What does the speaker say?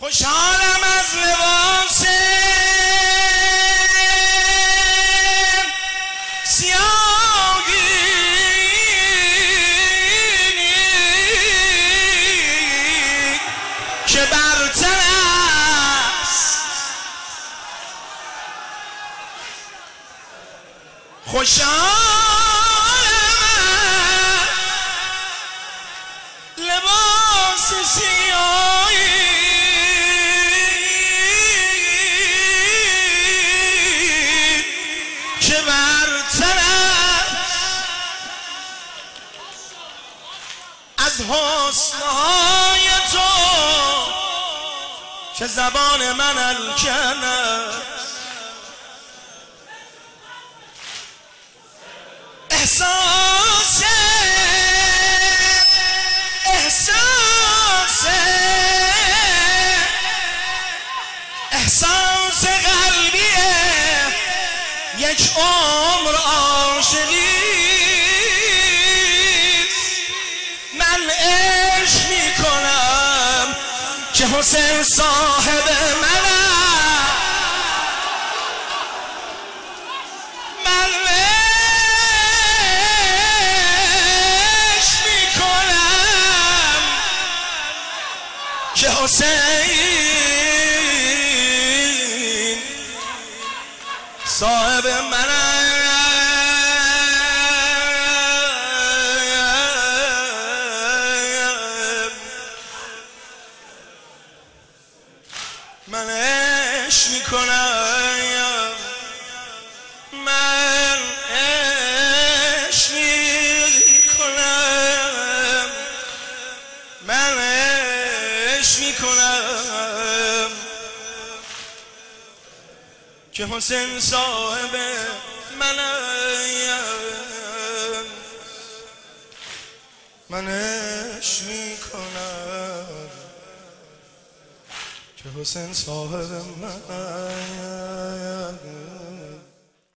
خوشحالم از لباس سیاهی که برتر است. خوشحالم لباس سیاهی برتر از حسنهای تو که زبان من الکن. یک عمر عاشقی من عشق می‌کنم که حسین صاحب من می‌کنم که حسین صاحب منم من عشق می‌کنم. من عشق می‌کنم. من عشق می‌کنم. که حسین صاحب من عشق می‌کنم. که حسین صاحب منم